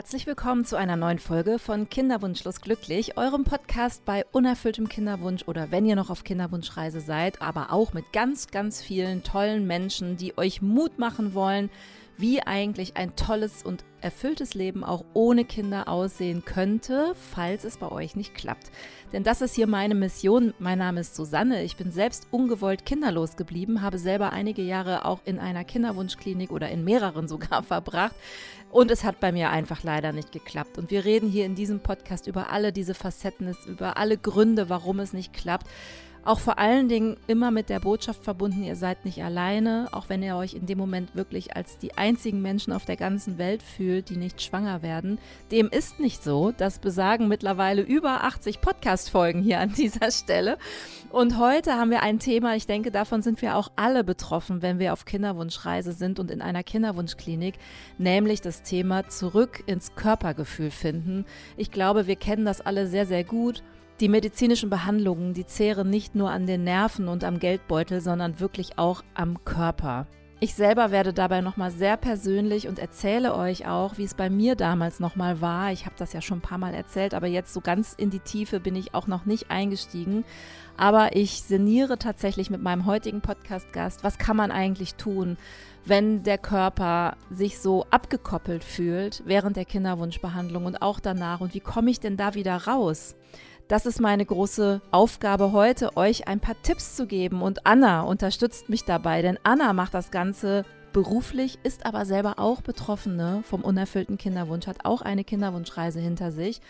Herzlich willkommen zu einer neuen Folge von Kinderwunschlos glücklich, eurem Podcast bei unerfülltem Kinderwunsch oder wenn ihr noch auf Kinderwunschreise seid, aber auch mit ganz, ganz vielen tollen Menschen, die euch Mut machen wollen, wie eigentlich ein tolles und erfülltes Leben auch ohne Kinder aussehen könnte, falls es bei euch nicht klappt. Denn das ist hier meine Mission. Mein Name ist Susanne. Ich bin selbst ungewollt kinderlos geblieben, habe selber einige Jahre auch in einer Kinderwunschklinik oder in mehreren sogar verbracht. Und es hat bei mir einfach leider nicht geklappt. Und wir reden hier in diesem Podcast über alle diese Facetten, über alle Gründe, warum es nicht klappt. Auch vor allen Dingen immer mit der Botschaft verbunden, ihr seid nicht alleine, auch wenn ihr euch in dem Moment wirklich als die einzigen Menschen auf der ganzen Welt fühlt, die nicht schwanger werden. Dem ist nicht so. Das besagen mittlerweile über 80 Podcast-Folgen hier an dieser Stelle. Und heute haben wir ein Thema, ich denke, davon sind wir auch alle betroffen, wenn wir auf Kinderwunschreise sind und in einer Kinderwunschklinik, nämlich das Thema zurück ins Körpergefühl finden. Ich glaube, wir kennen das alle sehr, sehr gut. Die medizinischen Behandlungen, die zehren nicht nur an den Nerven und am Geldbeutel, sondern wirklich auch am Körper. Ich selber werde dabei nochmal sehr persönlich und erzähle euch auch, wie es bei mir damals nochmal war. Ich habe das ja schon ein paar Mal erzählt, aber jetzt so ganz in die Tiefe bin ich auch noch nicht eingestiegen. Aber ich sinniere tatsächlich mit meinem heutigen Podcast-Gast, was kann man eigentlich tun, wenn der Körper sich so abgekoppelt fühlt während der Kinderwunschbehandlung und auch danach und wie komme ich denn da wieder raus? Das ist meine große Aufgabe heute, euch ein paar Tipps zu geben. Und Anna unterstützt mich dabei, denn Anna macht das Ganze beruflich, ist aber selber auch Betroffene vom unerfüllten Kinderwunsch, hat auch eine Kinderwunschreise hinter sich.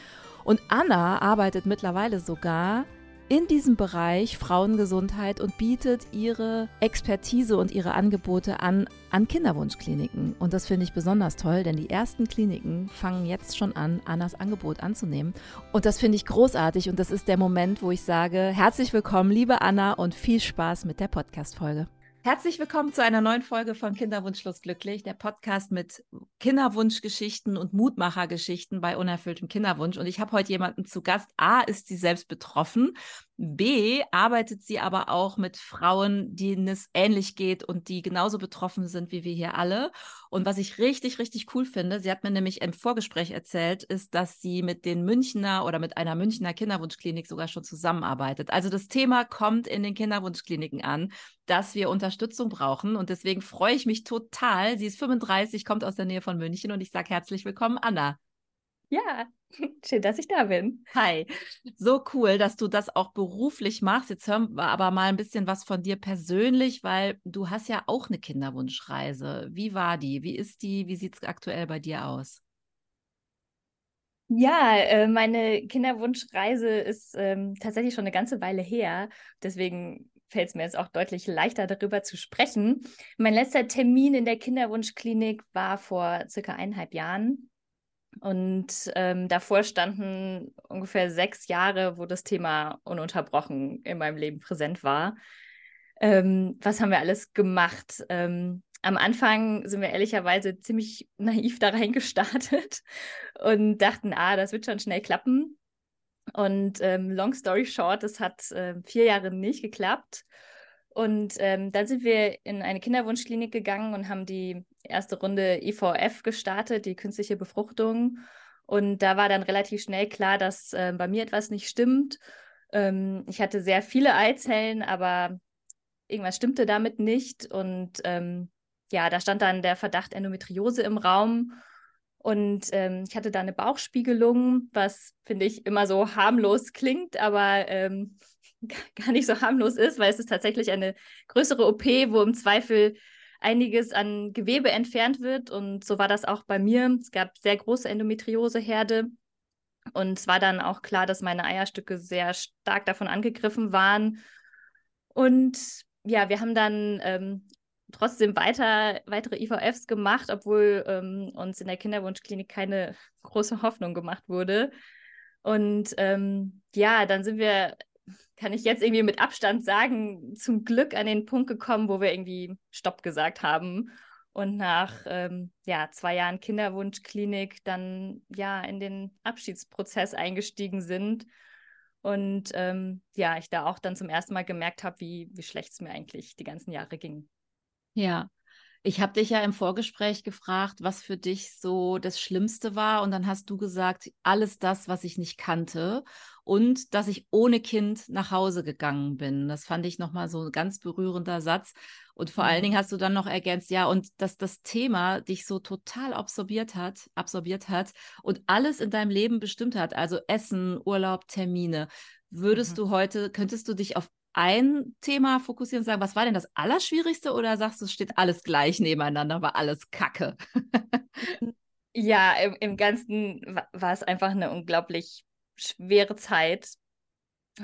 Und Anna arbeitet mittlerweile sogar in diesem Bereich Frauengesundheit und bietet ihre Expertise und ihre Angebote an an Kinderwunschkliniken. Und das finde ich besonders toll, denn die ersten Kliniken fangen jetzt schon an, Annas Angebot anzunehmen. Und das finde ich großartig und das ist der Moment, wo ich sage, herzlich willkommen, liebe Anna, und viel Spaß mit der Podcast-Folge. Herzlich willkommen zu einer neuen Folge von Kinderwunschlos glücklich, der Podcast mit Kinderwunschgeschichten und Mutmachergeschichten bei unerfülltem Kinderwunsch. Und ich habe heute jemanden zu Gast. A, ist sie selbst betroffen B, arbeitet sie aber auch mit Frauen, denen es ähnlich geht und die genauso betroffen sind wie wir hier alle. Und was ich richtig, richtig cool finde, sie hat mir nämlich im Vorgespräch erzählt, ist, dass sie mit den Münchner oder mit einer Münchner Kinderwunschklinik sogar schon zusammenarbeitet. Also das Thema kommt in den Kinderwunschkliniken an, dass wir Unterstützung brauchen. Und deswegen freue ich mich total. Sie ist 35, kommt aus der Nähe von München und ich sage herzlich willkommen, Anna. Ja, schön, dass ich da bin. Hi, so cool, dass du das auch beruflich machst. Jetzt hören wir aber mal ein bisschen was von dir persönlich, weil du hast ja auch eine Kinderwunschreise. Wie war die? Wie ist die? Wie sieht es aktuell bei dir aus? Ja, äh, meine Kinderwunschreise ist ähm, tatsächlich schon eine ganze Weile her. Deswegen fällt es mir jetzt auch deutlich leichter, darüber zu sprechen. Mein letzter Termin in der Kinderwunschklinik war vor circa eineinhalb Jahren. Und ähm, davor standen ungefähr sechs Jahre, wo das Thema ununterbrochen in meinem Leben präsent war. Ähm, was haben wir alles gemacht? Ähm, am Anfang sind wir ehrlicherweise ziemlich naiv da reingestartet und dachten, ah, das wird schon schnell klappen. Und ähm, long story short, es hat äh, vier Jahre nicht geklappt. Und ähm, dann sind wir in eine Kinderwunschklinik gegangen und haben die erste Runde IVF gestartet, die künstliche Befruchtung. Und da war dann relativ schnell klar, dass äh, bei mir etwas nicht stimmt. Ähm, ich hatte sehr viele Eizellen, aber irgendwas stimmte damit nicht. Und ähm, ja, da stand dann der Verdacht Endometriose im Raum. Und ähm, ich hatte da eine Bauchspiegelung, was finde ich immer so harmlos klingt, aber ähm, gar nicht so harmlos ist, weil es ist tatsächlich eine größere OP, wo im Zweifel einiges an Gewebe entfernt wird. Und so war das auch bei mir. Es gab sehr große Endometrioseherde. Und es war dann auch klar, dass meine Eierstücke sehr stark davon angegriffen waren. Und ja, wir haben dann ähm, trotzdem weiter, weitere IVFs gemacht, obwohl ähm, uns in der Kinderwunschklinik keine große Hoffnung gemacht wurde. Und ähm, ja, dann sind wir kann ich jetzt irgendwie mit Abstand sagen, zum Glück an den Punkt gekommen, wo wir irgendwie Stopp gesagt haben und nach ähm, ja, zwei Jahren Kinderwunschklinik dann ja in den Abschiedsprozess eingestiegen sind. Und ähm, ja, ich da auch dann zum ersten Mal gemerkt habe, wie, wie schlecht es mir eigentlich die ganzen Jahre ging. Ja, Ich habe dich ja im Vorgespräch gefragt, was für dich so das Schlimmste war. Und dann hast du gesagt, alles das, was ich nicht kannte. Und dass ich ohne Kind nach Hause gegangen bin. Das fand ich nochmal so ein ganz berührender Satz. Und vor mhm. allen Dingen hast du dann noch ergänzt, ja, und dass das Thema dich so total absorbiert hat, absorbiert hat und alles in deinem Leben bestimmt hat. Also Essen, Urlaub, Termine. Würdest mhm. du heute, könntest du dich auf ein Thema fokussieren und sagen, was war denn das Allerschwierigste oder sagst du, es steht alles gleich nebeneinander, war alles Kacke? ja, im, im Ganzen war es einfach eine unglaublich schwere Zeit.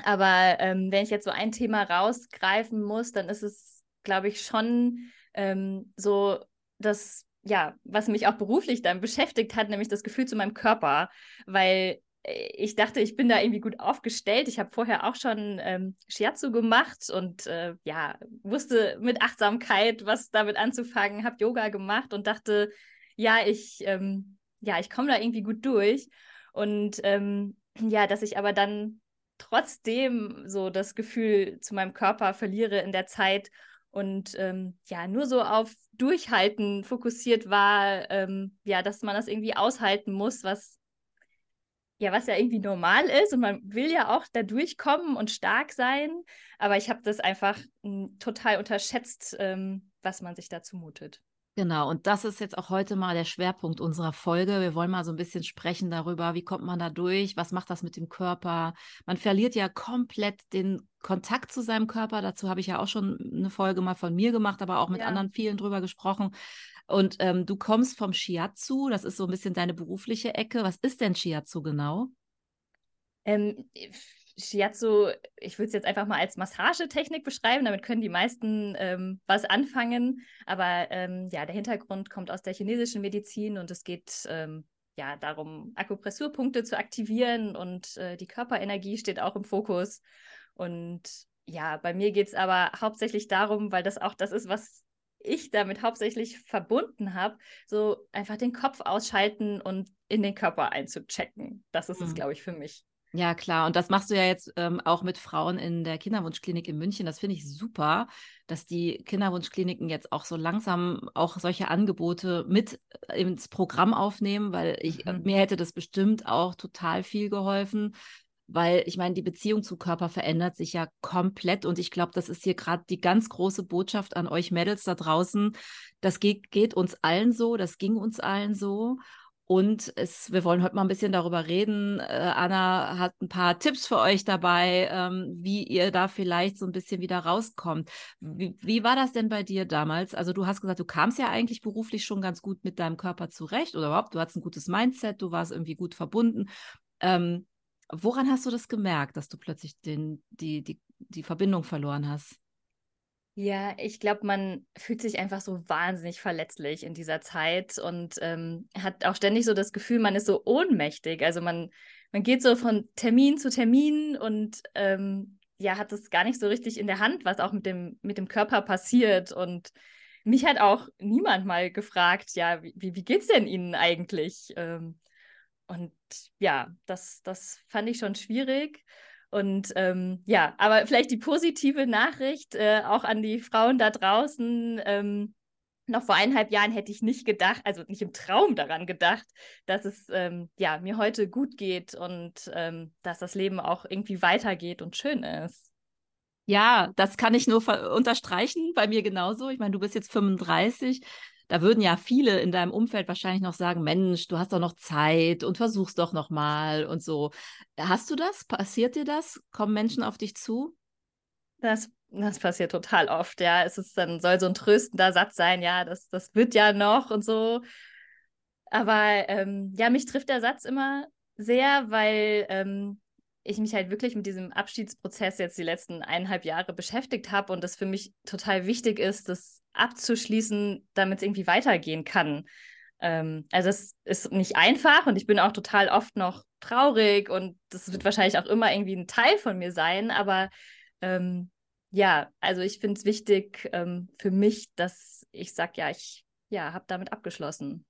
Aber ähm, wenn ich jetzt so ein Thema rausgreifen muss, dann ist es, glaube ich, schon ähm, so das, ja, was mich auch beruflich dann beschäftigt hat, nämlich das Gefühl zu meinem Körper, weil ich dachte, ich bin da irgendwie gut aufgestellt. Ich habe vorher auch schon ähm, Shiatsu gemacht und äh, ja, wusste mit Achtsamkeit, was damit anzufangen, habe Yoga gemacht und dachte, ja, ich, ähm, ja, ich komme da irgendwie gut durch. Und ähm, ja, dass ich aber dann trotzdem so das Gefühl zu meinem Körper verliere in der Zeit und ähm, ja, nur so auf Durchhalten fokussiert war, ähm, ja, dass man das irgendwie aushalten muss, was ja, was ja irgendwie normal ist und man will ja auch da durchkommen und stark sein, aber ich habe das einfach hm, total unterschätzt, ähm, was man sich da zumutet. Genau, und das ist jetzt auch heute mal der Schwerpunkt unserer Folge. Wir wollen mal so ein bisschen sprechen darüber, wie kommt man da durch, was macht das mit dem Körper. Man verliert ja komplett den Kontakt zu seinem Körper. Dazu habe ich ja auch schon eine Folge mal von mir gemacht, aber auch mit ja. anderen vielen drüber gesprochen. Und ähm, du kommst vom Shiatsu, das ist so ein bisschen deine berufliche Ecke. Was ist denn Shiatsu genau? Ähm, Shiatsu, ich würde es jetzt einfach mal als Massagetechnik beschreiben, damit können die meisten ähm, was anfangen. Aber ähm, ja, der Hintergrund kommt aus der chinesischen Medizin und es geht ähm, ja darum, Akupressurpunkte zu aktivieren und äh, die Körperenergie steht auch im Fokus. Und ja, bei mir geht es aber hauptsächlich darum, weil das auch das ist, was ich damit hauptsächlich verbunden habe, so einfach den Kopf ausschalten und in den Körper einzuchecken. Das ist mhm. es, glaube ich, für mich. Ja, klar. Und das machst du ja jetzt ähm, auch mit Frauen in der Kinderwunschklinik in München. Das finde ich super, dass die Kinderwunschkliniken jetzt auch so langsam auch solche Angebote mit äh, ins Programm aufnehmen, weil ich, äh, mhm. mir hätte das bestimmt auch total viel geholfen, weil ich meine, die Beziehung zum Körper verändert sich ja komplett und ich glaube, das ist hier gerade die ganz große Botschaft an euch Mädels da draußen. Das geht, geht uns allen so, das ging uns allen so. Und es, wir wollen heute mal ein bisschen darüber reden. Äh, Anna hat ein paar Tipps für euch dabei, ähm, wie ihr da vielleicht so ein bisschen wieder rauskommt. Wie, wie, war das denn bei dir damals? Also du hast gesagt, du kamst ja eigentlich beruflich schon ganz gut mit deinem Körper zurecht oder überhaupt, du hattest ein gutes Mindset, du warst irgendwie gut verbunden. Ähm, Woran hast du das gemerkt, dass du plötzlich den, die, die, die Verbindung verloren hast? Ja, ich glaube, man fühlt sich einfach so wahnsinnig verletzlich in dieser Zeit und ähm, hat auch ständig so das Gefühl, man ist so ohnmächtig. Also man, man geht so von Termin zu Termin und ähm, ja, hat es gar nicht so richtig in der Hand, was auch mit dem, mit dem Körper passiert. Und mich hat auch niemand mal gefragt, ja, wie, wie geht's denn Ihnen eigentlich? Ähm, und ja, das, das fand ich schon schwierig. Und ähm, ja, aber vielleicht die positive Nachricht äh, auch an die Frauen da draußen. Ähm, noch vor eineinhalb Jahren hätte ich nicht gedacht, also nicht im Traum daran gedacht, dass es ähm, ja, mir heute gut geht und ähm, dass das Leben auch irgendwie weitergeht und schön ist. Ja, das kann ich nur unterstreichen, bei mir genauso. Ich meine, du bist jetzt 35 da würden ja viele in deinem Umfeld wahrscheinlich noch sagen, Mensch, du hast doch noch Zeit und versuch's doch noch mal und so. Hast du das? Passiert dir das? Kommen Menschen auf dich zu? Das, das passiert total oft, ja. Es ist dann, soll so ein tröstender Satz sein, ja, das, das wird ja noch und so. Aber ähm, ja, mich trifft der Satz immer sehr, weil ähm, ich mich halt wirklich mit diesem Abschiedsprozess jetzt die letzten eineinhalb Jahre beschäftigt habe und es für mich total wichtig ist, das abzuschließen, damit es irgendwie weitergehen kann. Ähm, also es ist nicht einfach und ich bin auch total oft noch traurig und das wird wahrscheinlich auch immer irgendwie ein Teil von mir sein, aber ähm, ja, also ich finde es wichtig ähm, für mich, dass ich sage, ja, ich ja, habe damit abgeschlossen.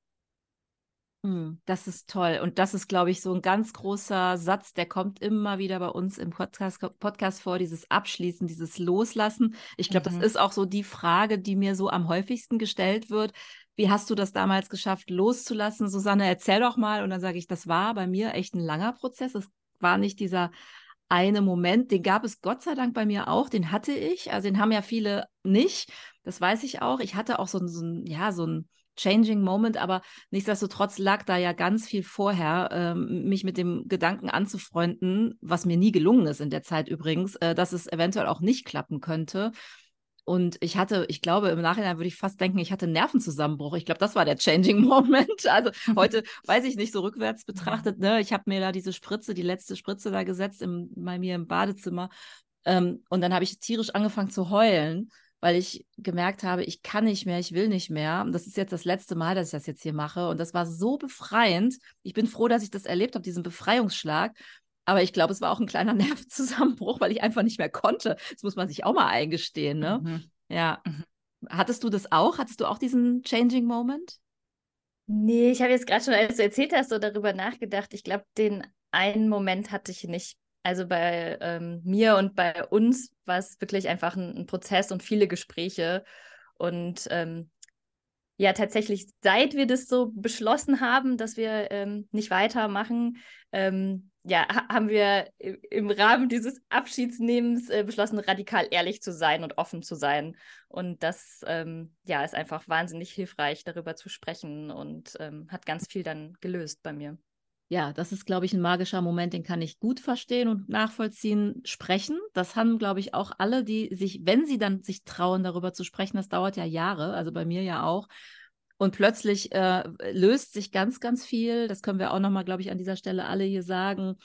Hm, das ist toll. Und das ist, glaube ich, so ein ganz großer Satz, der kommt immer wieder bei uns im Podcast, Podcast vor, dieses Abschließen, dieses Loslassen. Ich glaube, mhm. das ist auch so die Frage, die mir so am häufigsten gestellt wird. Wie hast du das damals geschafft, loszulassen? Susanne, erzähl doch mal. Und dann sage ich, das war bei mir echt ein langer Prozess. Es war nicht dieser eine Moment, den gab es Gott sei Dank bei mir auch, den hatte ich. Also den haben ja viele nicht. Das weiß ich auch. Ich hatte auch so, so ein, ja, so ein Changing Moment, aber nichtsdestotrotz lag da ja ganz viel vorher, ähm, mich mit dem Gedanken anzufreunden, was mir nie gelungen ist in der Zeit übrigens, äh, dass es eventuell auch nicht klappen könnte. Und ich hatte, ich glaube, im Nachhinein würde ich fast denken, ich hatte einen Nervenzusammenbruch. Ich glaube, das war der Changing Moment. Also heute weiß ich nicht so rückwärts betrachtet. Ne? Ich habe mir da diese Spritze, die letzte Spritze da gesetzt im, bei mir im Badezimmer. Ähm, und dann habe ich tierisch angefangen zu heulen weil ich gemerkt habe, ich kann nicht mehr, ich will nicht mehr. Und das ist jetzt das letzte Mal, dass ich das jetzt hier mache. Und das war so befreiend. Ich bin froh, dass ich das erlebt habe, diesen Befreiungsschlag. Aber ich glaube, es war auch ein kleiner Nervenzusammenbruch, weil ich einfach nicht mehr konnte. Das muss man sich auch mal eingestehen, ne? Mhm. Ja. Mhm. Hattest du das auch? Hattest du auch diesen Changing Moment? Nee, ich habe jetzt gerade schon, als du erzählt hast, so darüber nachgedacht. Ich glaube, den einen Moment hatte ich nicht. Also bei ähm, mir und bei uns war es wirklich einfach ein, ein Prozess und viele Gespräche. Und ähm, ja, tatsächlich, seit wir das so beschlossen haben, dass wir ähm, nicht weitermachen, ähm, ja, haben wir im Rahmen dieses Abschiedsnehmens äh, beschlossen, radikal ehrlich zu sein und offen zu sein. Und das ähm, ja, ist einfach wahnsinnig hilfreich, darüber zu sprechen und ähm, hat ganz viel dann gelöst bei mir ja, das ist, glaube ich, ein magischer Moment, den kann ich gut verstehen und nachvollziehen, sprechen. Das haben, glaube ich, auch alle, die sich, wenn sie dann sich trauen, darüber zu sprechen, das dauert ja Jahre, also bei mir ja auch. Und plötzlich äh, löst sich ganz, ganz viel. Das können wir auch nochmal, glaube ich, an dieser Stelle alle hier sagen.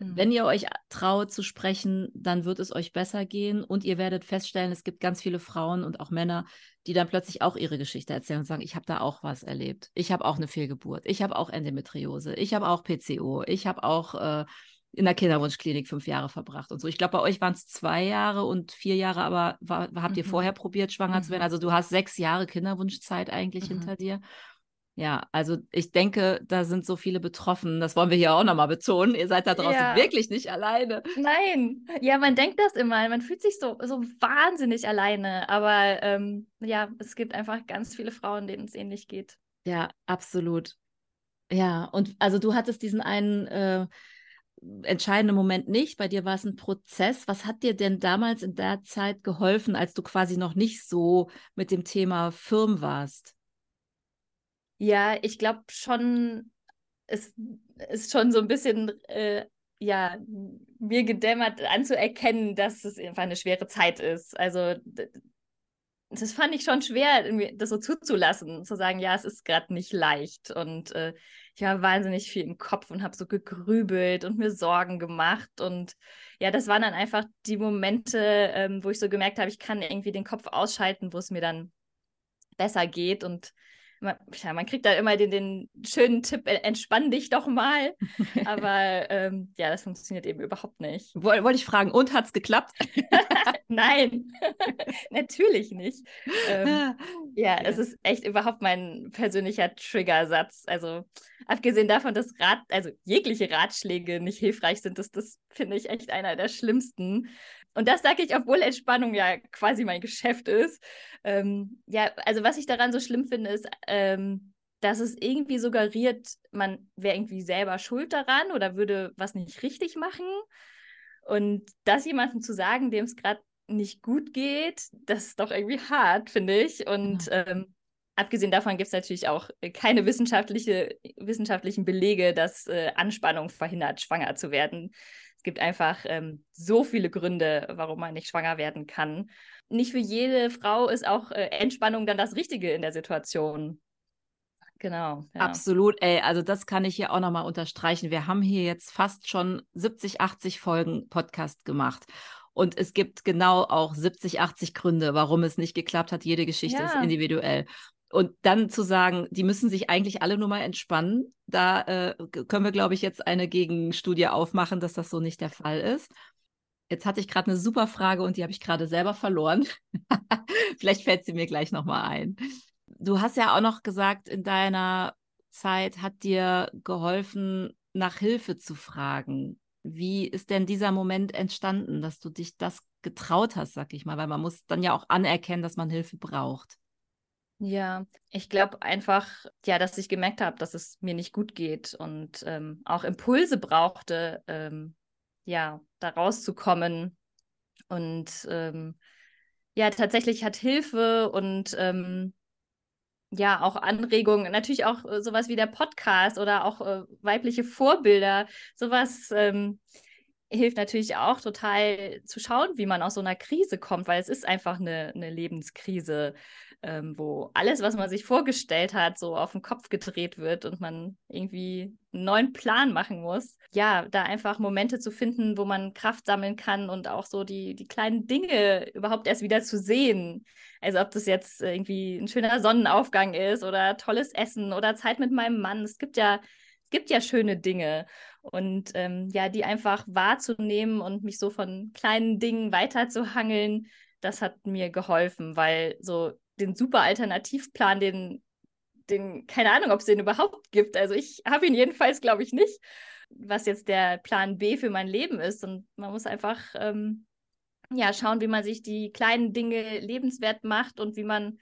Mhm. Wenn ihr euch traut zu sprechen, dann wird es euch besser gehen und ihr werdet feststellen, es gibt ganz viele Frauen und auch Männer, die dann plötzlich auch ihre Geschichte erzählen und sagen, ich habe da auch was erlebt. Ich habe auch eine Fehlgeburt. Ich habe auch Endometriose. Ich habe auch PCO. Ich habe auch äh, in der Kinderwunschklinik fünf Jahre verbracht und so. Ich glaube, bei euch waren es zwei Jahre und vier Jahre, aber war, habt mhm. ihr vorher probiert, schwanger mhm. zu werden? Also du hast sechs Jahre Kinderwunschzeit eigentlich mhm. hinter dir. Ja, also ich denke, da sind so viele betroffen. Das wollen wir hier auch nochmal betonen. Ihr seid da draußen ja. wirklich nicht alleine. Nein, ja, man denkt das immer. Man fühlt sich so, so wahnsinnig alleine. Aber ähm, ja, es gibt einfach ganz viele Frauen, denen es ähnlich geht. Ja, absolut. Ja, und also du hattest diesen einen äh, entscheidenden Moment nicht. Bei dir war es ein Prozess. Was hat dir denn damals in der Zeit geholfen, als du quasi noch nicht so mit dem Thema firm warst? Ja, ich glaube schon, es ist schon so ein bisschen, äh, ja, mir gedämmert anzuerkennen, dass es einfach eine schwere Zeit ist. Also das fand ich schon schwer, das so zuzulassen, zu sagen, ja, es ist gerade nicht leicht. Und äh, ich war wahnsinnig viel im Kopf und habe so gegrübelt und mir Sorgen gemacht. Und ja, das waren dann einfach die Momente, ähm, wo ich so gemerkt habe, ich kann irgendwie den Kopf ausschalten, wo es mir dann besser geht. Und man, ja, man kriegt da immer den, den schönen Tipp, entspann dich doch mal. Aber ähm, ja, das funktioniert eben überhaupt nicht. Wollte ich fragen, und hat es geklappt? Nein, natürlich nicht. Ähm, ja, ja, es ist echt überhaupt mein persönlicher Triggersatz. Also abgesehen davon, dass Rat, also jegliche Ratschläge nicht hilfreich sind, ist das, finde ich, echt einer der schlimmsten. Und das sage ich, obwohl Entspannung ja quasi mein Geschäft ist. Ähm, ja, also was ich daran so schlimm finde, ist, ähm, dass es irgendwie suggeriert, man wäre irgendwie selber schuld daran oder würde was nicht richtig machen. Und das jemandem zu sagen, dem es gerade nicht gut geht, das ist doch irgendwie hart, finde ich. Und ja. ähm, abgesehen davon gibt es natürlich auch keine wissenschaftliche, wissenschaftlichen Belege, dass äh, Anspannung verhindert, schwanger zu werden gibt einfach ähm, so viele Gründe, warum man nicht schwanger werden kann. Nicht für jede Frau ist auch äh, Entspannung dann das Richtige in der Situation. Genau. Ja. Absolut, ey, also das kann ich hier auch nochmal unterstreichen. Wir haben hier jetzt fast schon 70, 80 Folgen Podcast gemacht. Und es gibt genau auch 70, 80 Gründe, warum es nicht geklappt hat. Jede Geschichte ja. ist individuell. Und dann zu sagen, die müssen sich eigentlich alle nur mal entspannen, da äh, können wir, glaube ich, jetzt eine Gegenstudie aufmachen, dass das so nicht der Fall ist. Jetzt hatte ich gerade eine super Frage und die habe ich gerade selber verloren. Vielleicht fällt sie mir gleich nochmal ein. Du hast ja auch noch gesagt, in deiner Zeit hat dir geholfen, nach Hilfe zu fragen? Wie ist denn dieser Moment entstanden, dass du dich das getraut hast, sag ich mal? Weil man muss dann ja auch anerkennen, dass man Hilfe braucht. Ja, ich glaube einfach, ja, dass ich gemerkt habe, dass es mir nicht gut geht und ähm, auch Impulse brauchte, ähm, ja, da rauszukommen. Und ähm, ja, tatsächlich hat Hilfe und ähm, ja, auch Anregungen, natürlich auch äh, sowas wie der Podcast oder auch äh, weibliche Vorbilder, sowas ähm, hilft natürlich auch total zu schauen, wie man aus so einer Krise kommt, weil es ist einfach eine, eine Lebenskrise ähm, wo alles, was man sich vorgestellt hat, so auf den Kopf gedreht wird und man irgendwie einen neuen Plan machen muss. Ja, da einfach Momente zu finden, wo man Kraft sammeln kann und auch so die, die kleinen Dinge überhaupt erst wieder zu sehen. Also ob das jetzt irgendwie ein schöner Sonnenaufgang ist oder tolles Essen oder Zeit mit meinem Mann. Es gibt ja es gibt ja schöne Dinge und ähm, ja, die einfach wahrzunehmen und mich so von kleinen Dingen weiterzuhangeln, das hat mir geholfen, weil so den super Alternativplan, den, den, keine Ahnung, ob es den überhaupt gibt. Also ich habe ihn jedenfalls, glaube ich, nicht, was jetzt der Plan B für mein Leben ist. Und man muss einfach ähm, ja schauen, wie man sich die kleinen Dinge lebenswert macht und wie man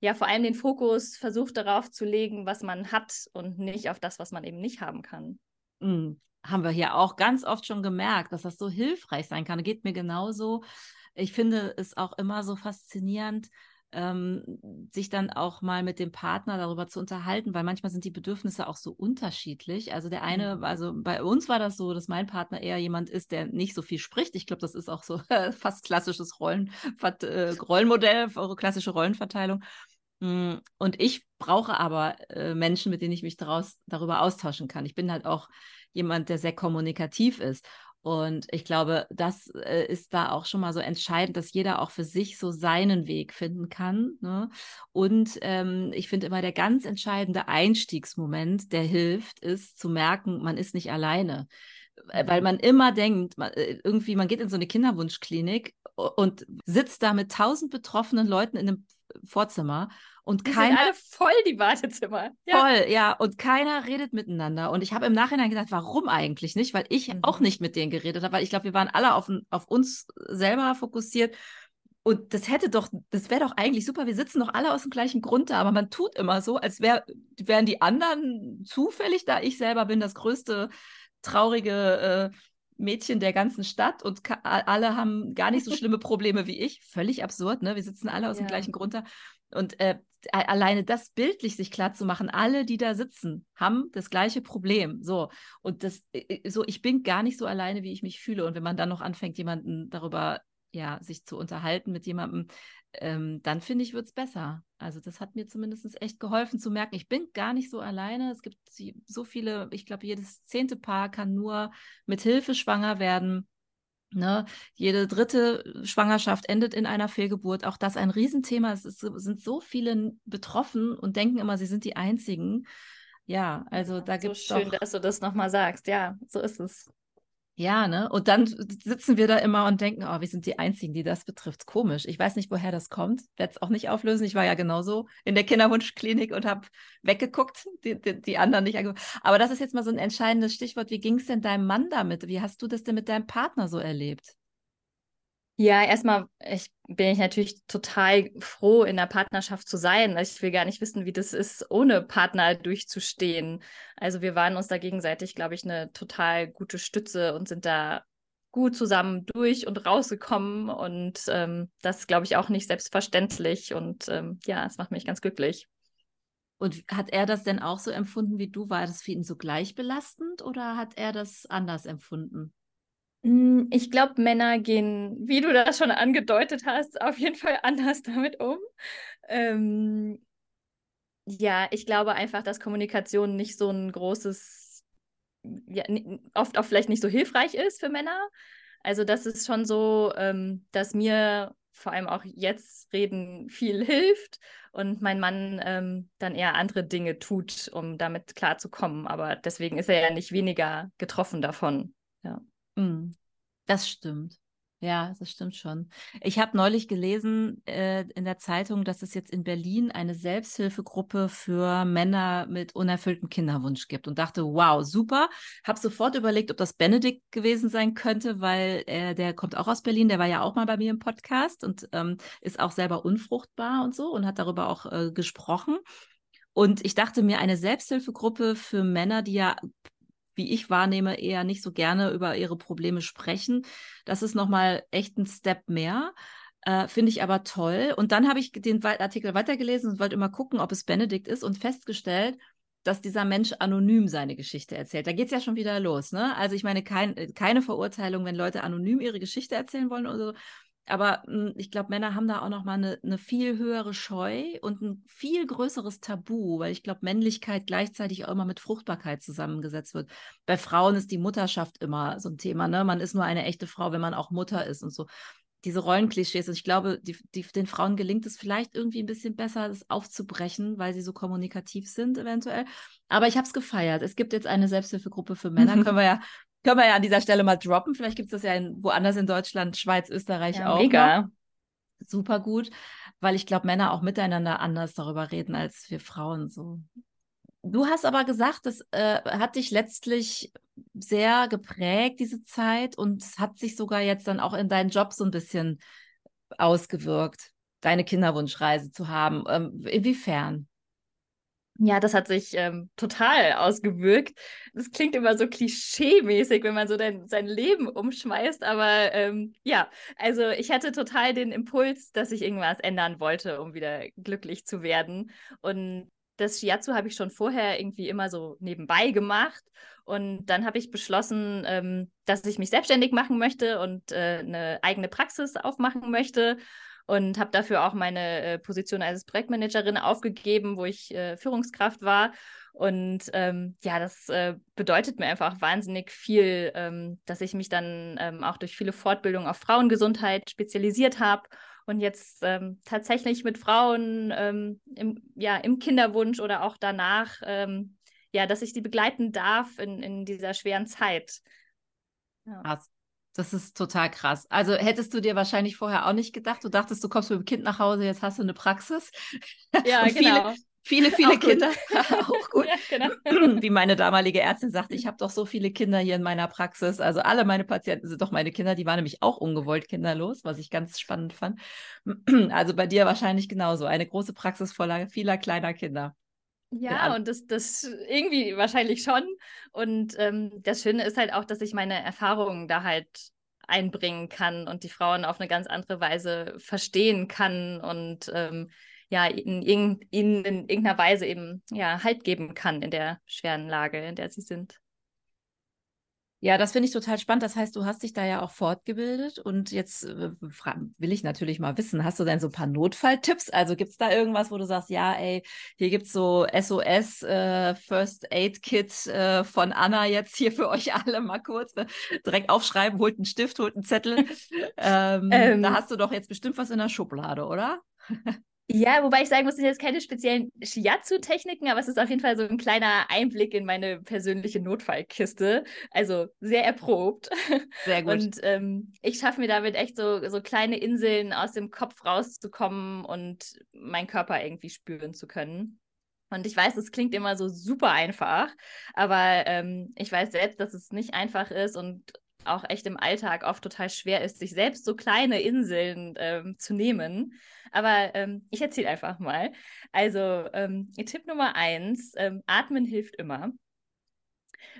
ja vor allem den Fokus versucht darauf zu legen, was man hat und nicht auf das, was man eben nicht haben kann. Mhm. Haben wir hier auch ganz oft schon gemerkt, dass das so hilfreich sein kann. Geht mir genauso. Ich finde es auch immer so faszinierend, ähm, sich dann auch mal mit dem Partner darüber zu unterhalten, weil manchmal sind die Bedürfnisse auch so unterschiedlich. Also der eine, mhm. also bei uns war das so, dass mein Partner eher jemand ist, der nicht so viel spricht. Ich glaube, das ist auch so fast klassisches Rollen, äh, Rollenmodell, klassische Rollenverteilung. Mm, und ich brauche aber äh, Menschen, mit denen ich mich daraus, darüber austauschen kann. Ich bin halt auch jemand, der sehr kommunikativ ist. Und ich glaube, das äh, ist da auch schon mal so entscheidend, dass jeder auch für sich so seinen Weg finden kann. Ne? Und ähm, ich finde immer der ganz entscheidende Einstiegsmoment, der hilft, ist zu merken, man ist nicht alleine. Weil mhm. man immer denkt, man, äh, irgendwie, man geht in so eine Kinderwunschklinik und sitzt da mit tausend betroffenen Leuten in einem Vorzimmer und die keiner. Sind alle voll die Wartezimmer. Ja. Voll, ja. Und keiner redet miteinander. Und ich habe im Nachhinein gedacht, warum eigentlich nicht? Weil ich mhm. auch nicht mit denen geredet habe, weil ich glaube, wir waren alle auf, auf uns selber fokussiert. Und das hätte doch, das wäre doch eigentlich super. Wir sitzen doch alle aus dem gleichen Grund da, aber man tut immer so, als wär, wären die anderen zufällig da. Ich selber bin das größte traurige äh, Mädchen der ganzen Stadt und alle haben gar nicht so schlimme Probleme wie ich. Völlig absurd, ne? Wir sitzen alle aus ja. dem gleichen Grund da. Und äh, alleine das bildlich sich klar zu machen, alle, die da sitzen, haben das gleiche Problem. So. Und das, so, ich bin gar nicht so alleine, wie ich mich fühle. Und wenn man dann noch anfängt, jemanden darüber, ja, sich zu unterhalten mit jemandem, ähm, dann finde ich, wird es besser. Also das hat mir zumindest echt geholfen zu merken, ich bin gar nicht so alleine. Es gibt so viele, ich glaube, jedes zehnte Paar kann nur mit Hilfe schwanger werden. Ne? Jede dritte Schwangerschaft endet in einer Fehlgeburt. Auch das ein Riesenthema. Es ist, sind so viele betroffen und denken immer, sie sind die Einzigen. Ja, also da gibt es. Schön, doch... dass du das nochmal sagst. Ja, so ist es. Ja, ne? Und dann sitzen wir da immer und denken, oh, wir sind die Einzigen, die das betrifft. Komisch. Ich weiß nicht, woher das kommt. Werde es auch nicht auflösen. Ich war ja genauso in der Kinderwunschklinik und habe weggeguckt, die, die, die, anderen nicht angeguckt. Aber das ist jetzt mal so ein entscheidendes Stichwort. Wie ging es denn deinem Mann damit? Wie hast du das denn mit deinem Partner so erlebt? Ja, erstmal ich, bin ich natürlich total froh, in der Partnerschaft zu sein. Ich will gar nicht wissen, wie das ist, ohne Partner durchzustehen. Also wir waren uns da gegenseitig, glaube ich, eine total gute Stütze und sind da gut zusammen durch und rausgekommen. Und ähm, das glaube ich, auch nicht selbstverständlich. Und ähm, ja, es macht mich ganz glücklich. Und hat er das denn auch so empfunden wie du? War das für ihn so gleich belastend oder hat er das anders empfunden? Hm, ich glaube, Männer gehen, wie du das schon angedeutet hast, auf jeden Fall anders damit um. Ähm, ja, ich glaube einfach, dass Kommunikation nicht so ein großes, ja, oft auch vielleicht nicht so hilfreich ist für Männer. Also das ist schon so, ähm, dass mir vor allem auch jetzt reden viel hilft und mein Mann ähm, dann eher andere Dinge tut, um damit klarzukommen. Aber deswegen ist er ja nicht weniger getroffen davon. Ja. Mm, das stimmt. Ja, das stimmt schon. Ich habe neulich gelesen äh, in der Zeitung, dass es jetzt in Berlin eine Selbsthilfegruppe für Männer mit unerfülltem Kinderwunsch gibt und dachte, wow, super. Habe sofort überlegt, ob das Benedikt gewesen sein könnte, weil äh, der kommt auch aus Berlin, der war ja auch mal bei mir im Podcast und ähm, ist auch selber unfruchtbar und so und hat darüber auch äh, gesprochen. Und ich dachte mir, eine Selbsthilfegruppe für Männer, die ja wie ich wahrnehme, eher nicht so gerne über ihre Probleme sprechen. Das ist nochmal echt ein Step mehr. Äh, Finde ich aber toll. Und dann habe ich den Artikel weitergelesen und wollte immer gucken, ob es Benedikt ist und festgestellt, dass dieser Mensch anonym seine Geschichte erzählt. Da geht es ja schon wieder los. Ne? Also ich meine, kein, keine Verurteilung, wenn Leute anonym ihre Geschichte erzählen wollen oder so. Aber hm, ich glaube, Männer haben da auch noch mal eine, eine viel höhere Scheu und ein viel größeres Tabu, weil ich glaube, Männlichkeit gleichzeitig auch immer mit Fruchtbarkeit zusammengesetzt wird. Bei Frauen ist die Mutterschaft immer so ein Thema. Ne? Man ist nur eine echte Frau, wenn man auch Mutter ist und so. Diese Rollenklischees. Und ich glaube, die, die, den Frauen gelingt es vielleicht irgendwie ein bisschen besser, das aufzubrechen, weil sie so kommunikativ sind, eventuell. Aber ich habe es gefeiert. Es gibt jetzt eine Selbsthilfegruppe für Männer. Können wir ja können wir ja an dieser Stelle mal droppen. Vielleicht gibt es das ja in, woanders in Deutschland, Schweiz, Österreich ja, auch. Mega. Noch. Super gut, weil ich glaube, Männer auch miteinander anders darüber reden als wir Frauen so. Du hast aber gesagt, das äh, hat dich letztlich sehr geprägt, diese Zeit, und es hat sich sogar jetzt dann auch in deinen Job so ein bisschen ausgewirkt, deine Kinderwunschreise zu haben. Ähm, inwiefern? Ja, das hat sich ähm, total ausgewirkt. Das klingt immer so klischee-mäßig, wenn man so dein, sein Leben umschmeißt, aber ähm, ja, also ich hatte total den Impuls, dass ich irgendwas ändern wollte, um wieder glücklich zu werden. Und das Shiatsu habe ich schon vorher irgendwie immer so nebenbei gemacht. Und dann habe ich beschlossen, ähm, dass ich mich selbstständig machen möchte und äh, eine eigene Praxis aufmachen möchte und habe dafür auch meine äh, Position als Projektmanagerin aufgegeben, wo ich äh, Führungskraft war. Und ähm, ja, das äh, bedeutet mir einfach wahnsinnig viel, ähm, dass ich mich dann ähm, auch durch viele Fortbildungen auf Frauengesundheit spezialisiert habe und jetzt ähm, tatsächlich mit Frauen ähm, im, ja, im Kinderwunsch oder auch danach, ähm, ja, dass ich die begleiten darf in, in dieser schweren Zeit. Ja. Das ist total krass. Also hättest du dir wahrscheinlich vorher auch nicht gedacht, du dachtest, du kommst mit dem Kind nach Hause, jetzt hast du eine Praxis. Ja, genau. Viele, viele, viele Kinder. auch gut. Ja, genau. Wie meine damalige Ärztin sagte, ich habe doch so viele Kinder hier in meiner Praxis. Also alle meine Patienten sind doch meine Kinder. Die waren nämlich auch ungewollt kinderlos, was ich ganz spannend fand. Also bei dir wahrscheinlich genauso. Eine große Praxis voller vieler kleiner Kinder. Ja, und das, das irgendwie wahrscheinlich schon. Und ähm, das Schöne ist halt auch, dass ich meine Erfahrungen da halt einbringen kann und die Frauen auf eine ganz andere Weise verstehen kann und ähm, ja, ihnen, ihnen in irgendeiner Weise eben ja, Halt geben kann in der schweren Lage, in der sie sind. Ja, das finde ich total spannend. Das heißt, du hast dich da ja auch fortgebildet und jetzt äh, will ich natürlich mal wissen, hast du denn so ein paar Notfalltipps? Also gibt es da irgendwas, wo du sagst, ja, ey, hier gibt es so SOS äh, First Aid Kit äh, von Anna jetzt hier für euch alle mal kurz. Ne? Direkt aufschreiben, holt einen Stift, holt einen Zettel. ähm, ähm, da hast du doch jetzt bestimmt was in der Schublade, oder? Ja, wobei ich sagen muss, sind jetzt keine speziellen Shiatsu-Techniken, aber es ist auf jeden Fall so ein kleiner Einblick in meine persönliche Notfallkiste. Also sehr erprobt. Sehr gut. Und ähm, ich schaffe mir damit echt so, so kleine Inseln aus dem Kopf rauszukommen und meinen Körper irgendwie spüren zu können. Und ich weiß, es klingt immer so super einfach, aber ähm, ich weiß selbst, dass es nicht einfach ist und auch echt im Alltag oft total schwer ist, sich selbst so kleine Inseln ähm, zu nehmen. Aber ähm, ich erzähle einfach mal. Also ähm, Tipp Nummer eins, ähm, atmen hilft immer.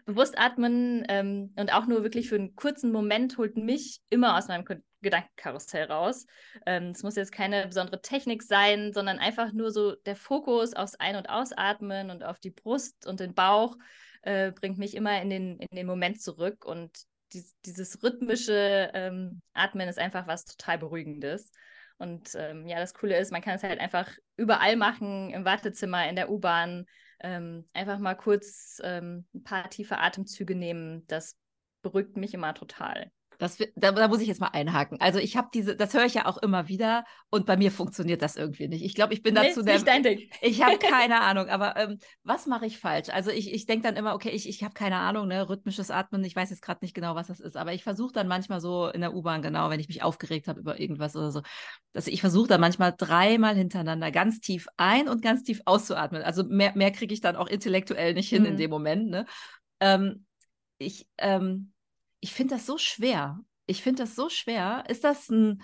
Bewusst atmen ähm, und auch nur wirklich für einen kurzen Moment holt mich immer aus meinem Gedankenkarussell raus. Ähm, es muss jetzt keine besondere Technik sein, sondern einfach nur so der Fokus aufs Ein- und Ausatmen und auf die Brust und den Bauch äh, bringt mich immer in den, in den Moment zurück und dies, dieses rhythmische ähm, Atmen ist einfach was total Beruhigendes. Und ähm, ja, das Coole ist, man kann es halt einfach überall machen, im Wartezimmer, in der U-Bahn. Ähm, einfach mal kurz ähm, ein paar tiefe Atemzüge nehmen. Das beruhigt mich immer total. Das, da, da, muss ich jetzt mal einhaken. Also ich habe diese, das höre ich ja auch immer wieder und bei mir funktioniert das irgendwie nicht. Ich glaube, ich bin dazu nee, nicht dein Ding. Ich habe keine Ahnung, aber ähm, was mache ich falsch? Also ich, ich denke dann immer, okay, ich, ich habe keine Ahnung, ne, rhythmisches Atmen, ich weiß jetzt gerade nicht genau, was das ist, aber ich versuche dann manchmal so in der U-Bahn, genau, wenn ich mich aufgeregt habe über irgendwas oder so, dass ich versuche dann manchmal dreimal hintereinander ganz tief ein und ganz tief auszuatmen. Also mehr, mehr kriege ich dann auch intellektuell nicht hin mhm. in dem Moment. Ne? Ähm, ich, ähm, ich finde das so schwer. Ich finde das so schwer. Ist das ein,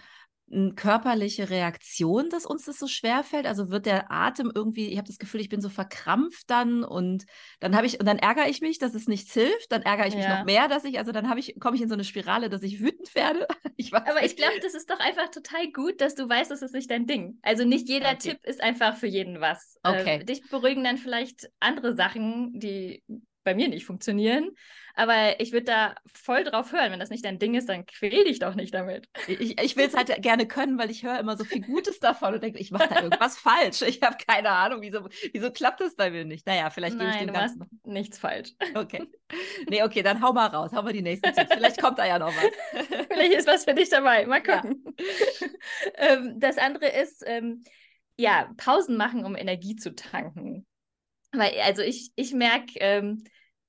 eine körperliche Reaktion, dass uns das so schwer fällt? Also wird der Atem irgendwie, ich habe das Gefühl, ich bin so verkrampft dann und dann habe ich, und dann ärgere ich mich, dass es nichts hilft, dann ärgere ich mich noch mehr, dass ich, also dann habe ich, komme ich in so eine Spirale, dass ich wütend werde. Ich Aber ich glaube, das ist doch einfach total gut, dass du weißt, das ist nicht dein Ding. Also nicht jeder okay. Tipp ist einfach für jeden was. Äh, okay. Äh, dich beruhigen dann vielleicht andere Sachen, die bei mir nicht funktionieren. Aber ich würde da voll drauf hören. Wenn das nicht dein Ding ist, dann quäl dich doch nicht damit. Ich, ich will es halt gerne können, weil ich höre immer so viel Gutes davon und denke, ich mache da irgendwas falsch. Ich habe keine Ahnung, wieso, wieso klappt das bei mir nicht? Naja, vielleicht gebe ich dem Ganzen. Nichts falsch. Okay. Nee, okay, dann hau mal raus. Hau mal die nächsten Tipps. Vielleicht kommt da ja noch was. Vielleicht ist was für dich dabei. Mal gucken. Ja. Ähm, das andere ist, ähm, ja, Pausen machen, um Energie zu tanken. Weil, also ich, ich merke, ähm,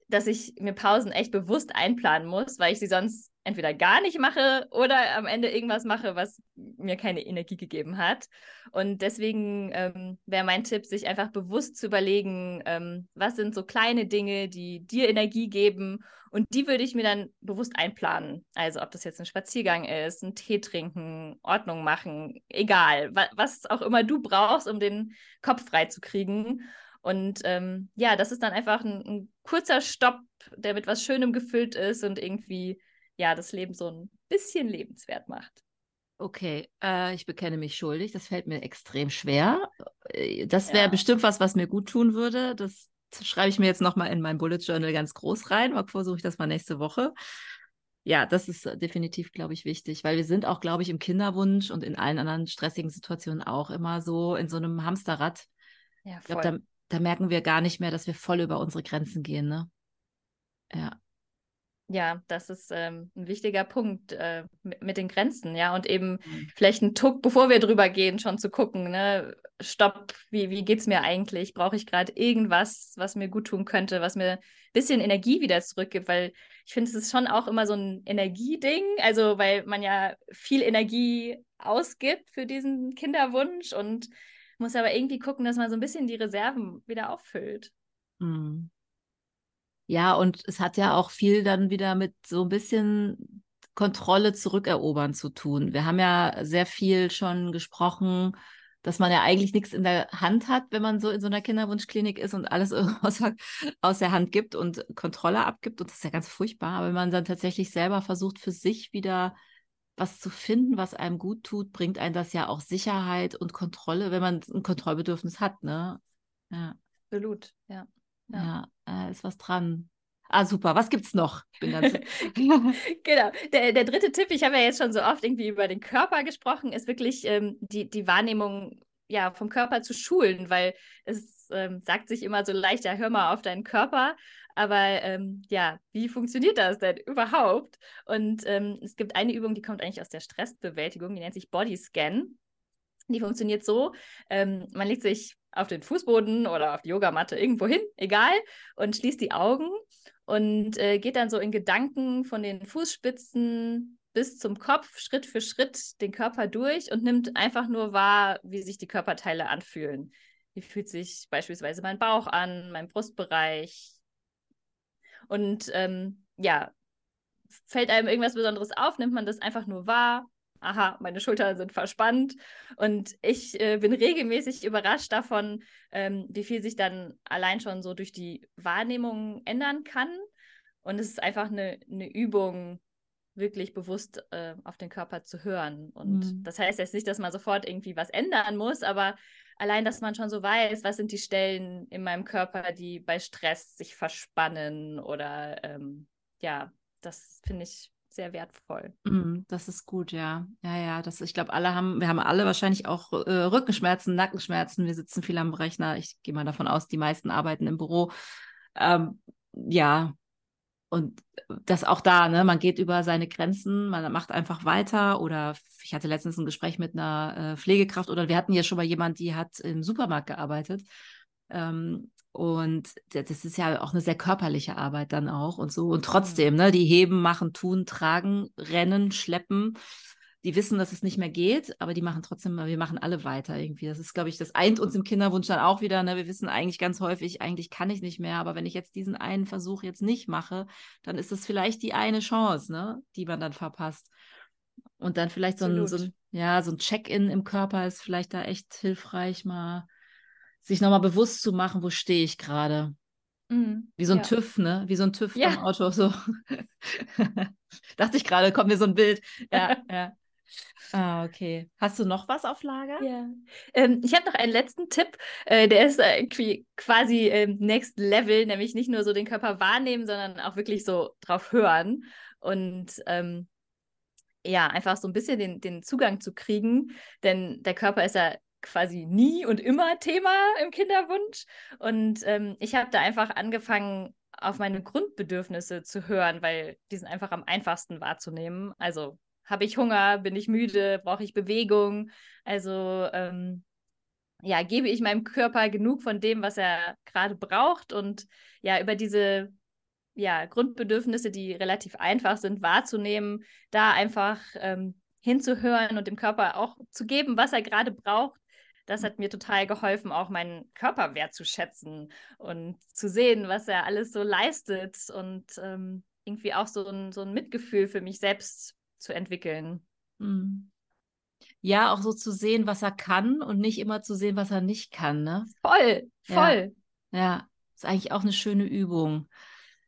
dass ich mir Pausen echt bewusst einplanen muss, weil ich sie sonst entweder gar nicht mache oder am Ende irgendwas mache, was mir keine Energie gegeben hat. Und deswegen ähm, wäre mein Tipp, sich einfach bewusst zu überlegen, ähm, was sind so kleine Dinge, die dir Energie geben. Und die würde ich mir dann bewusst einplanen. Also ob das jetzt ein Spaziergang ist, ein Tee trinken, Ordnung machen, egal, wa was auch immer du brauchst, um den Kopf frei zu kriegen. Und ähm, ja, das ist dann einfach ein, ein, kurzer Stopp, der mit was Schönem gefüllt ist und irgendwie ja das Leben so ein bisschen lebenswert macht. Okay, äh, ich bekenne mich schuldig. Das fällt mir extrem schwer. Äh, das wäre ja. bestimmt was, was mir gut tun würde. Das schreibe ich mir jetzt nochmal in mein Bullet Journal ganz groß rein. Mal versuche ich das mal nächste Woche. Ja, das ist definitiv, glaube ich, wichtig, weil wir sind auch, glaube ich, im Kinderwunsch und in allen anderen stressigen Situationen auch immer so in so einem Hamsterrad. Ja, voll. Ich glaube, da, merken wir gar nicht mehr, dass wir voll über unsere Grenzen gehen, ne? Ja. Ja, das ist ähm, ein wichtiger Punkt äh, mit, mit, den Grenzen, ja. Und eben mhm. vielleicht einen Tuck, bevor wir drüber gehen, schon zu gucken, ne, stopp, wie, wie es mir eigentlich? Brauche ich gerade irgendwas, was mir gut tun könnte, was mir ein bisschen Energie wieder zurückgibt? Weil ich finde, es ist schon auch immer so ein Energieding, also weil man ja viel Energie ausgibt für diesen Kinderwunsch und muss aber irgendwie gucken, dass man so ein bisschen die Reserven wieder auffüllt. Mhm. Ja, und es hat ja auch viel dann wieder mit so ein bisschen Kontrolle zurückerobern zu tun. Wir haben ja sehr viel schon gesprochen, dass man ja eigentlich nichts in der Hand hat, wenn man so in so einer Kinderwunschklinik ist und alles aus, aus der Hand gibt und Kontrolle abgibt. Und das ist ja ganz furchtbar. Aber wenn man dann tatsächlich selber versucht, für sich wieder was zu finden, was einem gut tut, bringt einem das ja auch Sicherheit und Kontrolle, wenn man ein Kontrollbedürfnis hat, ne? Ja. Absolut, ja. Ja, ja äh, ist was dran. Ah, super. Was gibt's noch? Genau. Der, der dritte Tipp, ich habe ja jetzt schon so oft irgendwie über den Körper gesprochen, ist wirklich ähm, die, die Wahrnehmung ja, vom Körper zu schulen, weil es ähm, sagt sich immer so leicht, ja, hör mal auf deinen Körper. Aber ähm, ja, wie funktioniert das denn überhaupt? Und ähm, es gibt eine Übung, die kommt eigentlich aus der Stressbewältigung, die nennt sich Body Scan. Die funktioniert so, ähm, man legt sich auf den Fußboden oder auf die Yogamatte irgendwo hin, egal, und schließt die Augen und äh, geht dann so in Gedanken von den Fußspitzen bis zum Kopf Schritt für Schritt den Körper durch und nimmt einfach nur wahr, wie sich die Körperteile anfühlen. Wie fühlt sich beispielsweise mein Bauch an, mein Brustbereich, und ähm, ja, fällt einem irgendwas Besonderes auf, nimmt man das einfach nur wahr. Aha, meine Schultern sind verspannt. Und ich äh, bin regelmäßig überrascht davon, ähm, wie viel sich dann allein schon so durch die Wahrnehmung ändern kann. Und es ist einfach eine, eine Übung, wirklich bewusst äh, auf den Körper zu hören. Und mhm. das heißt jetzt nicht, dass man sofort irgendwie was ändern muss, aber allein, dass man schon so weiß, was sind die Stellen in meinem Körper, die bei Stress sich verspannen oder ähm, ja, das finde ich sehr wertvoll. Mm, das ist gut, ja. Ja, ja, das, ich glaube, alle haben, wir haben alle wahrscheinlich auch äh, Rückenschmerzen, Nackenschmerzen. Wir sitzen viel am Rechner. Ich gehe mal davon aus, die meisten arbeiten im Büro. Ähm, ja, und das auch da, ne, man geht über seine Grenzen, man macht einfach weiter oder ich hatte letztens ein Gespräch mit einer äh, Pflegekraft oder wir hatten ja schon mal jemand, die hat im Supermarkt gearbeitet. Ähm, und das ist ja auch eine sehr körperliche Arbeit dann auch und so. Und trotzdem, ne, die heben, machen, tun, tragen, rennen, schleppen die wissen, dass es nicht mehr geht, aber die machen trotzdem, wir machen alle weiter irgendwie. Das ist, glaube ich, das eint uns im Kinderwunsch dann auch wieder. Ne? Wir wissen eigentlich ganz häufig, eigentlich kann ich nicht mehr, aber wenn ich jetzt diesen einen Versuch jetzt nicht mache, dann ist das vielleicht die eine Chance, ne? die man dann verpasst. Und dann vielleicht so ein, so ein, ja, so ein Check-in im Körper ist vielleicht da echt hilfreich, mal sich nochmal bewusst zu machen, wo stehe ich gerade. Mhm, Wie so ein ja. TÜV, ne? Wie so ein TÜV ja. im Auto. So. Dachte ich gerade, kommt mir so ein Bild. Ja, ja. Ah, okay. Hast du noch was auf Lager? Ja. Ähm, ich habe noch einen letzten Tipp. Äh, der ist äh, quasi ähm, Next Level, nämlich nicht nur so den Körper wahrnehmen, sondern auch wirklich so drauf hören. Und ähm, ja, einfach so ein bisschen den, den Zugang zu kriegen. Denn der Körper ist ja quasi nie und immer Thema im Kinderwunsch. Und ähm, ich habe da einfach angefangen, auf meine Grundbedürfnisse zu hören, weil die sind einfach am einfachsten wahrzunehmen. Also habe ich Hunger? Bin ich müde? Brauche ich Bewegung? Also ähm, ja, gebe ich meinem Körper genug von dem, was er gerade braucht und ja, über diese ja, Grundbedürfnisse, die relativ einfach sind, wahrzunehmen, da einfach ähm, hinzuhören und dem Körper auch zu geben, was er gerade braucht. Das hat mir total geholfen, auch meinen Körper wertzuschätzen und zu sehen, was er alles so leistet und ähm, irgendwie auch so ein, so ein Mitgefühl für mich selbst zu entwickeln. Mhm. Ja, auch so zu sehen, was er kann und nicht immer zu sehen, was er nicht kann. Ne? Voll, voll. Ja, ja. ist eigentlich auch eine schöne Übung.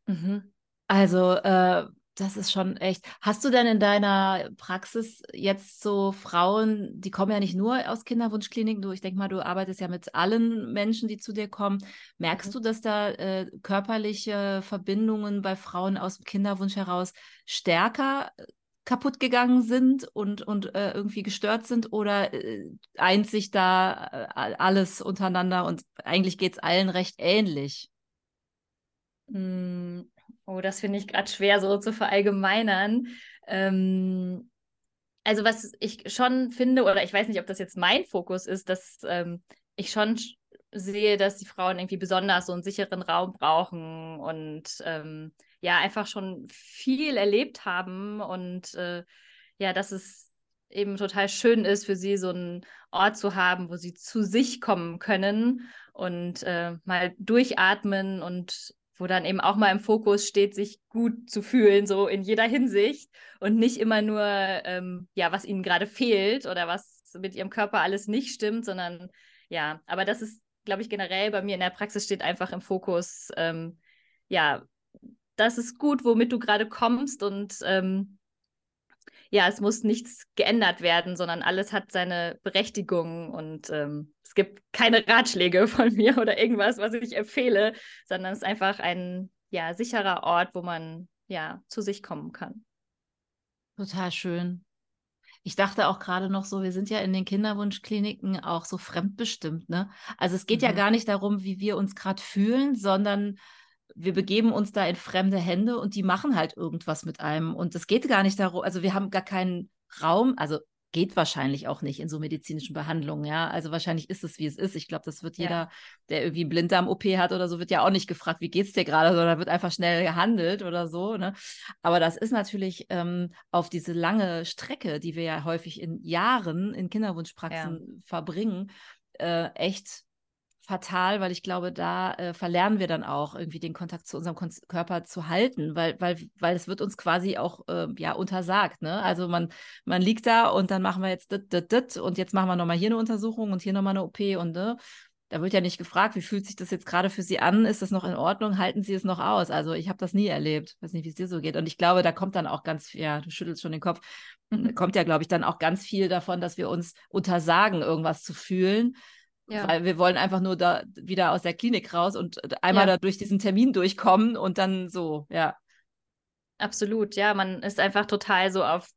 Mhm. Also, äh, das ist schon echt. Hast du denn in deiner Praxis jetzt so Frauen, die kommen ja nicht nur aus Kinderwunschkliniken, du, ich denke mal, du arbeitest ja mit allen Menschen, die zu dir kommen. Merkst mhm. du, dass da äh, körperliche Verbindungen bei Frauen aus dem Kinderwunsch heraus stärker kaputt gegangen sind und, und äh, irgendwie gestört sind oder äh, eint sich da äh, alles untereinander und eigentlich geht es allen recht ähnlich? Mm, oh, das finde ich gerade schwer so zu verallgemeinern. Ähm, also was ich schon finde, oder ich weiß nicht, ob das jetzt mein Fokus ist, dass ähm, ich schon sehe, dass die Frauen irgendwie besonders so einen sicheren Raum brauchen und ähm, ja einfach schon viel erlebt haben und äh, ja, dass es eben total schön ist für sie, so einen Ort zu haben, wo sie zu sich kommen können und äh, mal durchatmen und wo dann eben auch mal im Fokus steht, sich gut zu fühlen, so in jeder Hinsicht und nicht immer nur, ähm, ja, was ihnen gerade fehlt oder was mit ihrem Körper alles nicht stimmt, sondern ja, aber das ist, glaube ich, generell bei mir in der Praxis steht einfach im Fokus, ähm, ja, das ist gut, womit du gerade kommst und ähm, ja, es muss nichts geändert werden, sondern alles hat seine Berechtigung und ähm, es gibt keine Ratschläge von mir oder irgendwas, was ich empfehle, sondern es ist einfach ein ja, sicherer Ort, wo man ja zu sich kommen kann. Total schön. Ich dachte auch gerade noch so, wir sind ja in den Kinderwunschkliniken auch so fremdbestimmt, ne? Also es geht mhm. ja gar nicht darum, wie wir uns gerade fühlen, sondern wir begeben uns da in fremde Hände und die machen halt irgendwas mit einem. Und es geht gar nicht darum, also wir haben gar keinen Raum, also geht wahrscheinlich auch nicht in so medizinischen Behandlungen, ja. Also wahrscheinlich ist es, wie es ist. Ich glaube, das wird jeder, ja. der irgendwie Blinddarm-OP hat oder so, wird ja auch nicht gefragt, wie geht's dir gerade, sondern wird einfach schnell gehandelt oder so, ne? Aber das ist natürlich ähm, auf diese lange Strecke, die wir ja häufig in Jahren in Kinderwunschpraxen ja. verbringen, äh, echt fatal, weil ich glaube, da äh, verlernen wir dann auch irgendwie den Kontakt zu unserem Kon Körper zu halten, weil, weil, weil es wird uns quasi auch äh, ja untersagt. Ne? Also man, man liegt da und dann machen wir jetzt dit, dit, dit, und jetzt machen wir nochmal hier eine Untersuchung und hier nochmal eine OP und ne? da wird ja nicht gefragt, wie fühlt sich das jetzt gerade für Sie an? Ist das noch in Ordnung? Halten Sie es noch aus? Also ich habe das nie erlebt. Ich weiß nicht, wie es dir so geht. Und ich glaube, da kommt dann auch ganz ja, du schüttelst schon den Kopf, mhm. kommt ja, glaube ich, dann auch ganz viel davon, dass wir uns untersagen, irgendwas zu fühlen ja. Weil wir wollen einfach nur da wieder aus der Klinik raus und einmal ja. da durch diesen Termin durchkommen und dann so, ja. Absolut, ja. Man ist einfach total so auf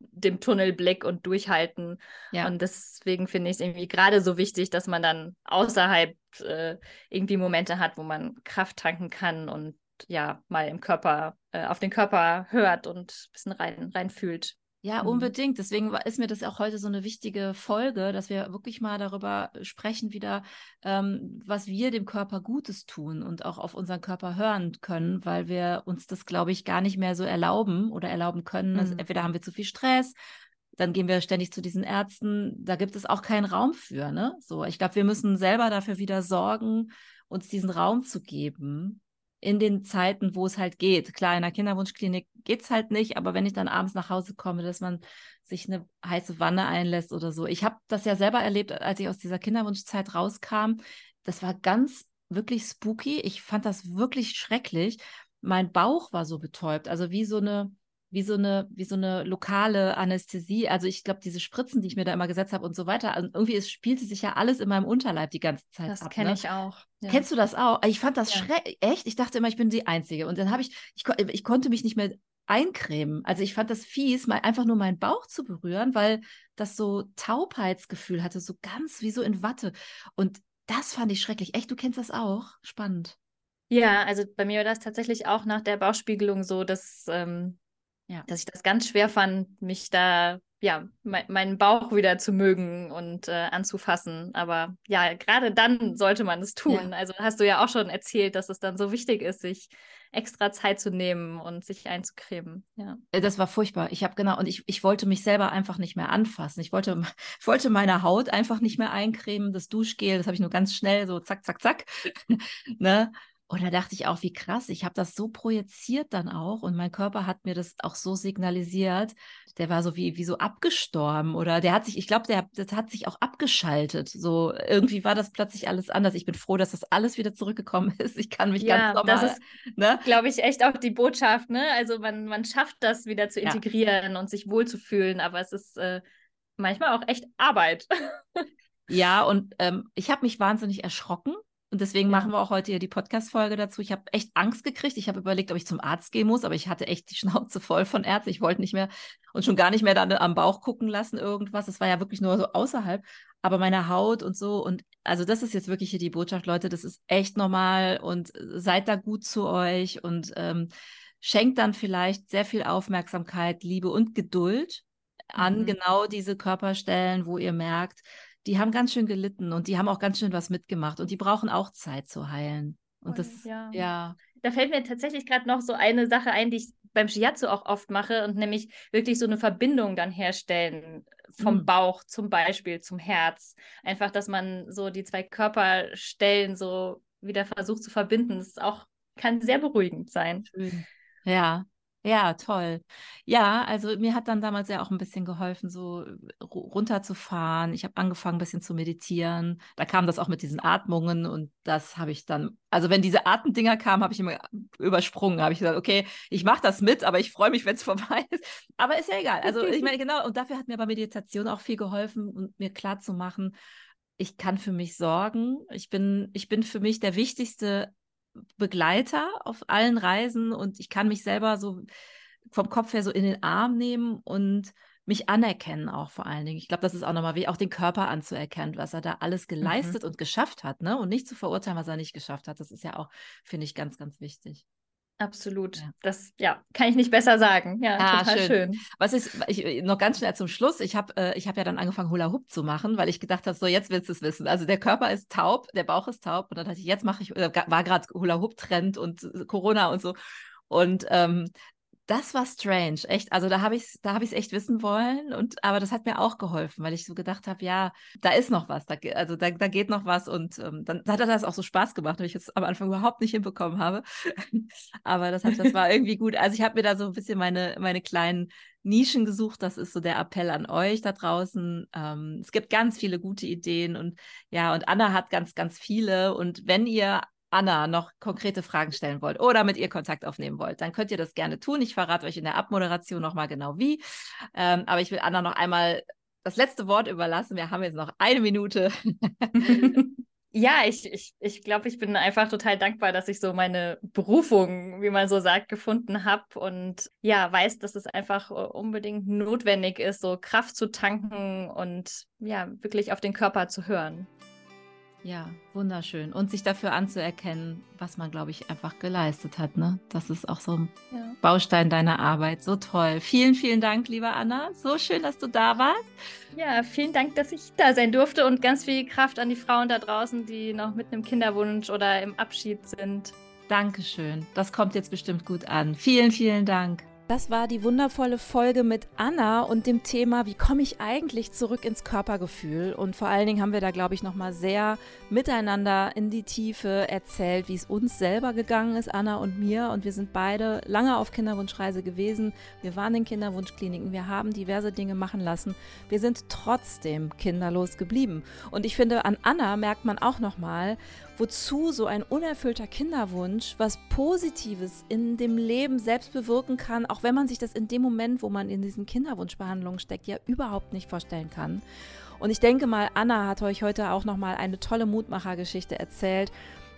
dem Tunnelblick und durchhalten. Ja. Und deswegen finde ich es irgendwie gerade so wichtig, dass man dann außerhalb äh, irgendwie Momente hat, wo man Kraft tanken kann und ja, mal im Körper äh, auf den Körper hört und ein bisschen rein, rein fühlt. Ja, mhm. unbedingt. Deswegen ist mir das auch heute so eine wichtige Folge, dass wir wirklich mal darüber sprechen, wieder, ähm, was wir dem Körper Gutes tun und auch auf unseren Körper hören können, weil wir uns das, glaube ich, gar nicht mehr so erlauben oder erlauben können. Also mhm. entweder haben wir zu viel Stress, dann gehen wir ständig zu diesen Ärzten. Da gibt es auch keinen Raum für. Ne? So, ich glaube, wir müssen selber dafür wieder sorgen, uns diesen Raum zu geben in den Zeiten, wo es halt geht. Klar, in der Kinderwunschklinik geht es halt nicht, aber wenn ich dann abends nach Hause komme, dass man sich eine heiße Wanne einlässt oder so. Ich habe das ja selber erlebt, als ich aus dieser Kinderwunschzeit rauskam. Das war ganz wirklich spooky. Ich fand das wirklich schrecklich. Mein Bauch war so betäubt, also wie so eine wie so eine, wie so eine lokale Anästhesie. Also ich glaube, diese Spritzen, die ich mir da immer gesetzt habe und so weiter, also irgendwie es spielte sich ja alles in meinem Unterleib die ganze Zeit das ab. Das kenne ne? ich auch. Ja. Kennst du das auch? Ich fand das ja. schrecklich. Echt? Ich dachte immer, ich bin die Einzige. Und dann habe ich, ich, ich konnte mich nicht mehr eincremen. Also ich fand das fies, mal einfach nur meinen Bauch zu berühren, weil das so Taubheitsgefühl hatte, so ganz wie so in Watte. Und das fand ich schrecklich. Echt, du kennst das auch? Spannend. Ja, also bei mir war das tatsächlich auch nach der Bauchspiegelung so, dass ähm, ja. Dass ich das ganz schwer fand, mich da, ja, me meinen Bauch wieder zu mögen und äh, anzufassen. Aber ja, gerade dann sollte man es tun. Ja. Also hast du ja auch schon erzählt, dass es dann so wichtig ist, sich extra Zeit zu nehmen und sich einzucremen. Ja. Äh, das war furchtbar. Ich habe genau, und ich, ich wollte mich selber einfach nicht mehr anfassen. Ich wollte, ich wollte meine Haut einfach nicht mehr eincremen. Das Duschgel, das habe ich nur ganz schnell so zack, zack, zack. ne? Und da dachte ich auch, wie krass, ich habe das so projiziert dann auch und mein Körper hat mir das auch so signalisiert. Der war so wie, wie so abgestorben oder der hat sich, ich glaube, der das hat sich auch abgeschaltet. So irgendwie war das plötzlich alles anders. Ich bin froh, dass das alles wieder zurückgekommen ist. Ich kann mich ja, ganz normal. Das ist, ne? glaube ich, echt auch die Botschaft. Ne? Also man, man schafft das wieder zu integrieren ja. und sich wohlzufühlen, aber es ist äh, manchmal auch echt Arbeit. Ja, und ähm, ich habe mich wahnsinnig erschrocken, und deswegen ja. machen wir auch heute hier die Podcast-Folge dazu. Ich habe echt Angst gekriegt. Ich habe überlegt, ob ich zum Arzt gehen muss, aber ich hatte echt die Schnauze voll von Ärzten. Ich wollte nicht mehr und schon gar nicht mehr dann am Bauch gucken lassen, irgendwas. Es war ja wirklich nur so außerhalb. Aber meine Haut und so. Und also, das ist jetzt wirklich hier die Botschaft, Leute. Das ist echt normal und seid da gut zu euch und ähm, schenkt dann vielleicht sehr viel Aufmerksamkeit, Liebe und Geduld an mhm. genau diese Körperstellen, wo ihr merkt, die haben ganz schön gelitten und die haben auch ganz schön was mitgemacht und die brauchen auch Zeit zu heilen. Und, das, ja. ja. Da fällt mir tatsächlich gerade noch so eine Sache ein, die ich beim Shiatsu auch oft mache und nämlich wirklich so eine Verbindung dann herstellen vom mhm. Bauch zum Beispiel zum Herz. Einfach, dass man so die zwei Körperstellen so wieder versucht zu verbinden. Das ist auch, kann sehr beruhigend sein. Schön. Ja, ja, toll. Ja, also mir hat dann damals ja auch ein bisschen geholfen, so runterzufahren. Ich habe angefangen, ein bisschen zu meditieren. Da kam das auch mit diesen Atmungen und das habe ich dann, also wenn diese Atemdinger kamen, habe ich immer übersprungen. Habe ich gesagt, okay, ich mache das mit, aber ich freue mich, wenn es vorbei ist. Aber ist ja egal. Also ich meine, genau, und dafür hat mir aber Meditation auch viel geholfen und mir klar zu machen, ich kann für mich sorgen. Ich bin, ich bin für mich der wichtigste Begleiter auf allen Reisen und ich kann mich selber so vom Kopf her so in den Arm nehmen und mich anerkennen auch vor allen Dingen. Ich glaube, das ist auch nochmal wie auch den Körper anzuerkennen, was er da alles mhm. geleistet mhm. und geschafft hat, ne? Und nicht zu verurteilen, was er nicht geschafft hat. Das ist ja auch, finde ich, ganz, ganz wichtig. Absolut. Ja. Das ja, kann ich nicht besser sagen. Ja, ja total schön. schön. Was ist, ich, noch ganz schnell zum Schluss, ich habe äh, hab ja dann angefangen, Hula Hoop zu machen, weil ich gedacht habe, so jetzt willst du es wissen. Also der Körper ist taub, der Bauch ist taub und dann dachte ich, jetzt mache ich, war gerade Hula Hoop Trend und äh, Corona und so. Und ähm, das war strange, echt. Also da habe ich es da hab echt wissen wollen. Und, aber das hat mir auch geholfen, weil ich so gedacht habe, ja, da ist noch was. Da, also da, da geht noch was. Und ähm, dann hat das auch so Spaß gemacht, weil ich es am Anfang überhaupt nicht hinbekommen habe. aber das, hat, das war irgendwie gut. Also ich habe mir da so ein bisschen meine, meine kleinen Nischen gesucht. Das ist so der Appell an euch da draußen. Ähm, es gibt ganz viele gute Ideen und ja, und Anna hat ganz, ganz viele. Und wenn ihr Anna noch konkrete Fragen stellen wollt oder mit ihr Kontakt aufnehmen wollt, dann könnt ihr das gerne tun. Ich verrate euch in der Abmoderation nochmal genau wie. Ähm, aber ich will Anna noch einmal das letzte Wort überlassen. Wir haben jetzt noch eine Minute. ja, ich, ich, ich glaube, ich bin einfach total dankbar, dass ich so meine Berufung, wie man so sagt, gefunden habe und ja, weiß, dass es einfach äh, unbedingt notwendig ist, so Kraft zu tanken und ja, wirklich auf den Körper zu hören. Ja, wunderschön. Und sich dafür anzuerkennen, was man, glaube ich, einfach geleistet hat. Ne? Das ist auch so ein ja. Baustein deiner Arbeit. So toll. Vielen, vielen Dank, liebe Anna. So schön, dass du da warst. Ja, vielen Dank, dass ich da sein durfte und ganz viel Kraft an die Frauen da draußen, die noch mit einem Kinderwunsch oder im Abschied sind. Dankeschön. Das kommt jetzt bestimmt gut an. Vielen, vielen Dank. Das war die wundervolle Folge mit Anna und dem Thema, wie komme ich eigentlich zurück ins Körpergefühl? Und vor allen Dingen haben wir da, glaube ich, nochmal sehr miteinander in die Tiefe erzählt, wie es uns selber gegangen ist, Anna und mir. Und wir sind beide lange auf Kinderwunschreise gewesen. Wir waren in Kinderwunschkliniken, wir haben diverse Dinge machen lassen. Wir sind trotzdem kinderlos geblieben. Und ich finde, an Anna merkt man auch nochmal, wozu so ein unerfüllter Kinderwunsch was Positives in dem Leben selbst bewirken kann, auch wenn man sich das in dem Moment, wo man in diesen Kinderwunschbehandlungen steckt, ja überhaupt nicht vorstellen kann. Und ich denke mal, Anna hat euch heute auch nochmal eine tolle Mutmachergeschichte erzählt,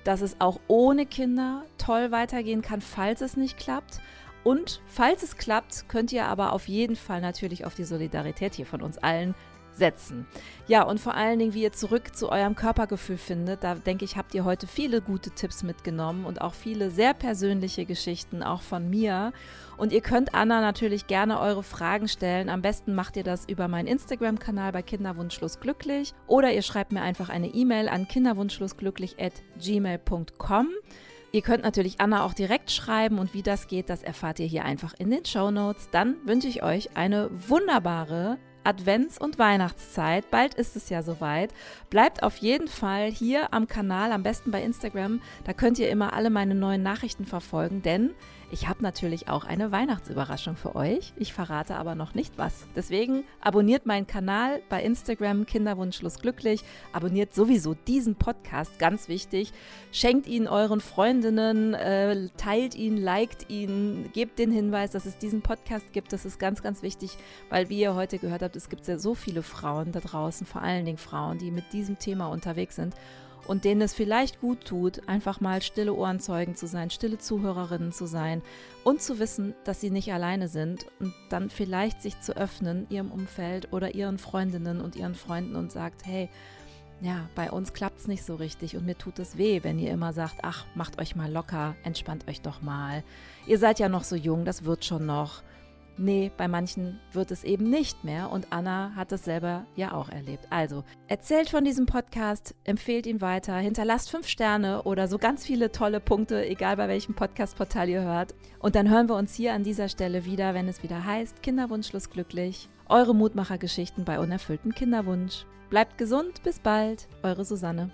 dass es auch ohne Kinder toll weitergehen kann, falls es nicht klappt. Und falls es klappt, könnt ihr aber auf jeden Fall natürlich auf die Solidarität hier von uns allen setzen. Ja, und vor allen Dingen, wie ihr zurück zu eurem Körpergefühl findet, da denke ich, habt ihr heute viele gute Tipps mitgenommen und auch viele sehr persönliche Geschichten, auch von mir. Und ihr könnt Anna natürlich gerne eure Fragen stellen. Am besten macht ihr das über meinen Instagram-Kanal bei Kinderwunschlos glücklich oder ihr schreibt mir einfach eine E-Mail an kinderwunschlosglücklich@gmail.com. Ihr könnt natürlich Anna auch direkt schreiben und wie das geht, das erfahrt ihr hier einfach in den Show Notes. Dann wünsche ich euch eine wunderbare Advents- und Weihnachtszeit. Bald ist es ja soweit. Bleibt auf jeden Fall hier am Kanal, am besten bei Instagram. Da könnt ihr immer alle meine neuen Nachrichten verfolgen, denn ich habe natürlich auch eine Weihnachtsüberraschung für euch. Ich verrate aber noch nicht was. Deswegen abonniert meinen Kanal bei Instagram Kinderwunschlos glücklich. Abonniert sowieso diesen Podcast, ganz wichtig. Schenkt ihn euren Freundinnen, äh, teilt ihn, liked ihn, gebt den Hinweis, dass es diesen Podcast gibt. Das ist ganz, ganz wichtig, weil wie ihr heute gehört habt, es gibt ja so viele Frauen da draußen, vor allen Dingen Frauen, die mit diesem Thema unterwegs sind und denen es vielleicht gut tut, einfach mal stille Ohrenzeugen zu sein, stille Zuhörerinnen zu sein und zu wissen, dass sie nicht alleine sind und dann vielleicht sich zu öffnen ihrem Umfeld oder ihren Freundinnen und ihren Freunden und sagt, hey, ja, bei uns klappt es nicht so richtig und mir tut es weh, wenn ihr immer sagt, ach, macht euch mal locker, entspannt euch doch mal. Ihr seid ja noch so jung, das wird schon noch. Nee, bei manchen wird es eben nicht mehr und Anna hat es selber ja auch erlebt. Also, erzählt von diesem Podcast, empfehlt ihn weiter, hinterlasst fünf Sterne oder so ganz viele tolle Punkte, egal bei welchem Podcast-Portal ihr hört. Und dann hören wir uns hier an dieser Stelle wieder, wenn es wieder heißt Kinderwunschlos glücklich. Eure Mutmachergeschichten bei unerfülltem Kinderwunsch. Bleibt gesund, bis bald, eure Susanne.